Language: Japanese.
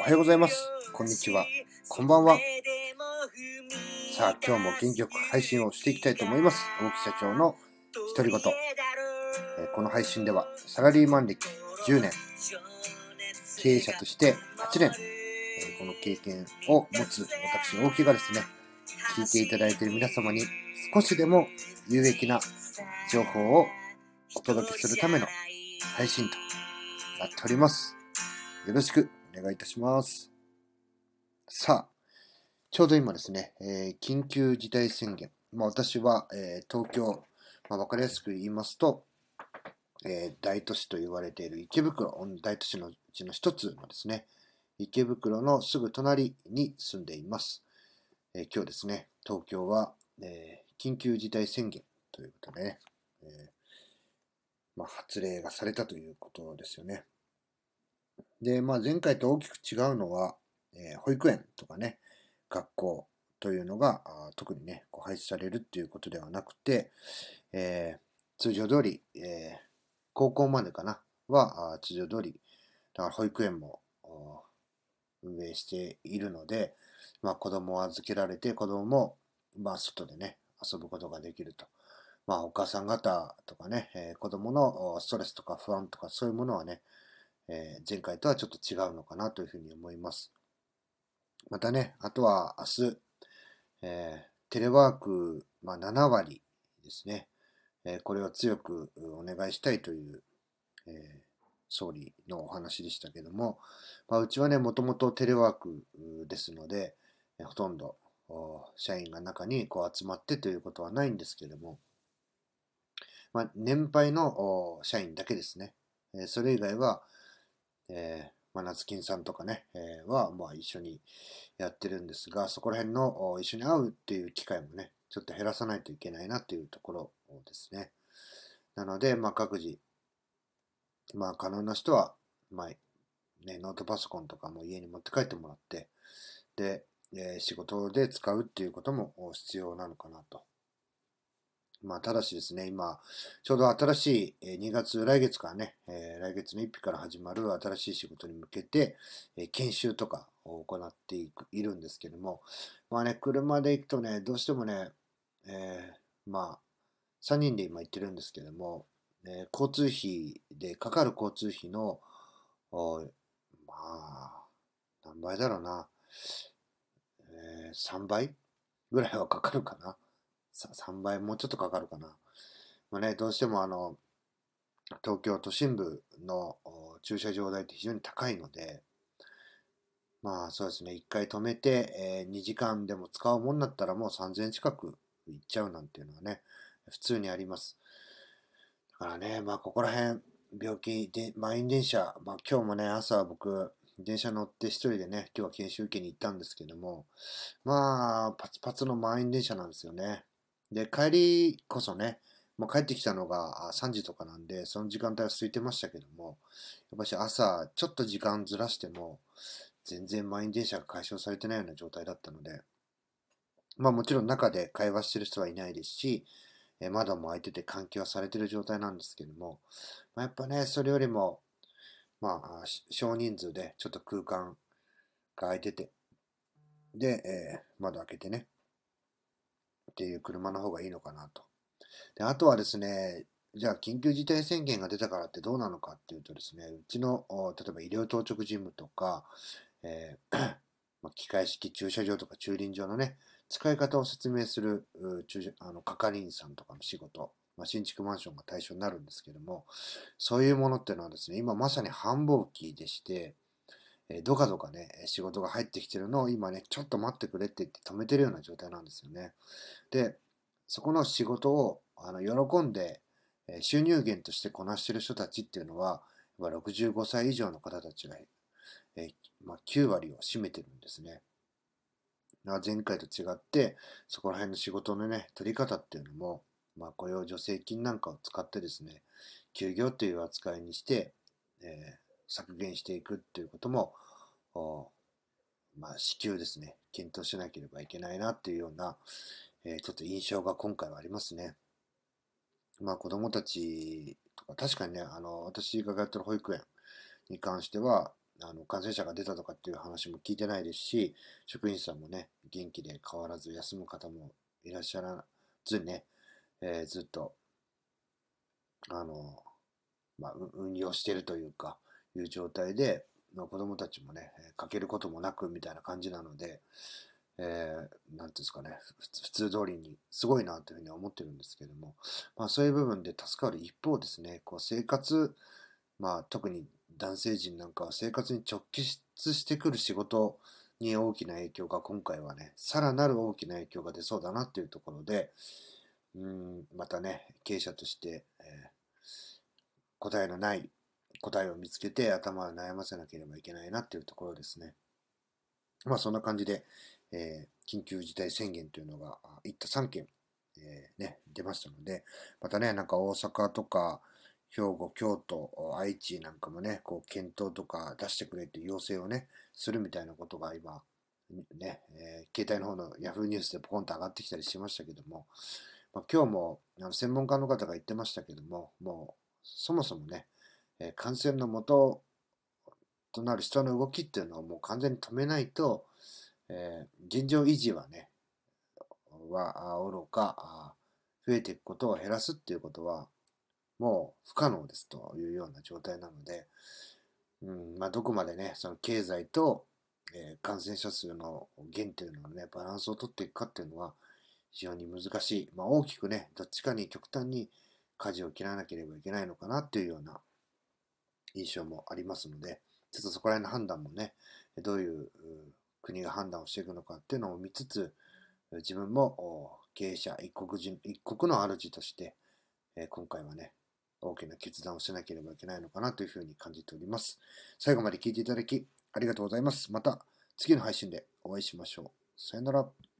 おはようございます。こんにちは。こんばんは。さあ、今日も元気よく配信をしていきたいと思います。大木社長の独り言。えーこの配信では、サラリーマン歴10年、経営者として8年、えーこの経験を持つ私、大木がですね、聞いていただいている皆様に少しでも有益な情報をお届けするための配信となっております。よろしくお願いいたします。さあ、ちょうど今ですね、えー緊急事態宣言。まあ、私は、えー東京、まあ、わかりやすく言いますと、えー大都市と言われている池袋、大都市のうちの一つのですね、池袋のすぐ隣に住んでいます。え今日ですね、東京は、え緊急事態宣言ということでね、えまあ、発令がされたということですよね。で、まあ、前回と大きく違うのは、えー保育園とかね、学校というのが特にね、こう廃止されるっていうことではなくて、えー通常通り、えー高校までかな、は通常通り、だから保育園も運営しているので、まあ、子供を預けられて、子供も、まあ、外でね、遊ぶことができると。まあ、お母さん方とかね、えー子供のストレスとか不安とかそういうものはね、えー前回とはちょっと違うのかなというふうに思います。またね、あとは明日、えーテレワーク、まあ、7割ですね、えーこれを強くお願いしたいという、えー総理のお話でしたけども、まあ、うちはね、もともとテレワークですので、ほとんど社員が中にこう集まってということはないんですけども、まあ、年配の社員だけですね。えそれ以外は、えー、まあ、夏金さんとかね、えーは、まあ、一緒にやってるんですが、そこら辺の一緒に会うっていう機会もね、ちょっと減らさないといけないなっていうところですね。なので、まあ、各自、まあ、可能な人は、まあ、ね、ノートパソコンとかも家に持って帰ってもらって、で、えー仕事で使うっていうことも必要なのかなと。まあ、ただしですね、今、ちょうど新しいえ2月、来月からね、え来月の1日から始まる新しい仕事に向けて、え研修とかを行っていくいるんですけども、まあね、車で行くとね、どうしてもね、えーまあ、3人で今行ってるんですけども、え交通費でかかる交通費の、まあ、何倍だろうな、えー3倍ぐらいはかかるかな。3倍、もうちょっとかかるかな。まあね、どうしてもあの、東京都心部の駐車場代って非常に高いので、まあそうですね、1回止めて、え2時間でも使うもんだったらもう3000近くいっちゃうなんていうのはね、普通にあります。だからね、まあここら辺、病気で、満員電車、まあ今日もね、朝僕、電車乗って一人でね、今日は研修受けに行ったんですけども、まあ、パツパツの満員電車なんですよね。で、帰りこそね、もう帰ってきたのが3時とかなんで、その時間帯は空いてましたけども、やっぱし朝、ちょっと時間ずらしても、全然満員電車が解消されてないような状態だったので、まあもちろん中で会話してる人はいないですし、え窓も開いてて換気はされてる状態なんですけども、まあ、やっぱね、それよりも、まあ、少人数でちょっと空間が空いてて、で、えー窓開けてね、っていう車の方がいいのかなと。で、あとはですね、じゃあ緊急事態宣言が出たからってどうなのかっていうとですね、うちの、例えば医療当直事務とか、えー ま機械式駐車場とか駐輪場のね、使い方を説明する駐車あの係員さんとかの仕事、まあ、新築マンションが対象になるんですけども、そういうものっていうのはですね、今まさに繁忙期でして、えどかどかね、仕事が入ってきてるのを今ね、ちょっと待ってくれって言って止めてるような状態なんですよね。で、そこの仕事をあの喜んで、え収入源としてこなしてる人たちっていうのは、65歳以上の方たちが、えまあ、9割を占めてるんですね。前回と違って、そこら辺の仕事のね、取り方っていうのも、まあ、雇用助成金なんかを使ってですね、休業という扱いにして、えー削減していくっていうことも、まあ、支給ですね、検討しなければいけないなっていうような、えーちょっと印象が今回はありますね。まあ子供たちと確かにね、あの、私が通ってる保育園に関しては、あの感染者が出たとかっていう話も聞いてないですし、職員さんもね、元気で変わらず休む方もいらっしゃらずにね、えー、ずっと、あの、まあ、運用してるというか、いう状態で、まあ、子供たちもね、かけることもなくみたいな感じなので、えー、ていうんですかね、普通通りにすごいなというふうに思ってるんですけども、まあそういう部分で助かる一方ですね、こう生活、まあ特に男性陣なんかは生活に直結してくる仕事に大きな影響が今回はね、さらなる大きな影響が出そうだなっていうところで、うん、またね、経営者として、えー、答えのない答えを見つけて頭を悩ませなければいけないなっていうところですね。まあそんな感じで、えー、緊急事態宣言というのが1都3県、えー、ね、出ましたので、またね、なんか大阪とか、兵庫、京都、愛知なんかもね、こう検討とか出してくれって要請をね、するみたいなことが今、ね、えー、携帯の方の Yahoo ニュースでポコンと上がってきたりしましたけども、まあ、今日もあの専門家の方が言ってましたけども、もうそもそもね、え、感染の元ととなる人の動きっていうのをもう完全に止めないと、えー、現状維持はね、はおろか、増えていくことを減らすっていうことは、もう不可能ですというような状態なので、うんまあ、どこまでね、その経済と、え、感染者数の減というのをね、バランスをとっていくかっていうのは非常に難しい。まあ、大きくね、どっちかに極端に舵を切らなければいけないのかなっていうような印象もありますので、ちょっとそこら辺の判断もね、どういう国が判断をしていくのかっていうのを見つつ、自分も経営者、一国人、一国の主として、今回はね、大きな決断をしなければいけないのかなというふうに感じております。最後まで聞いていただきありがとうございます。また次の配信でお会いしましょう。さよなら。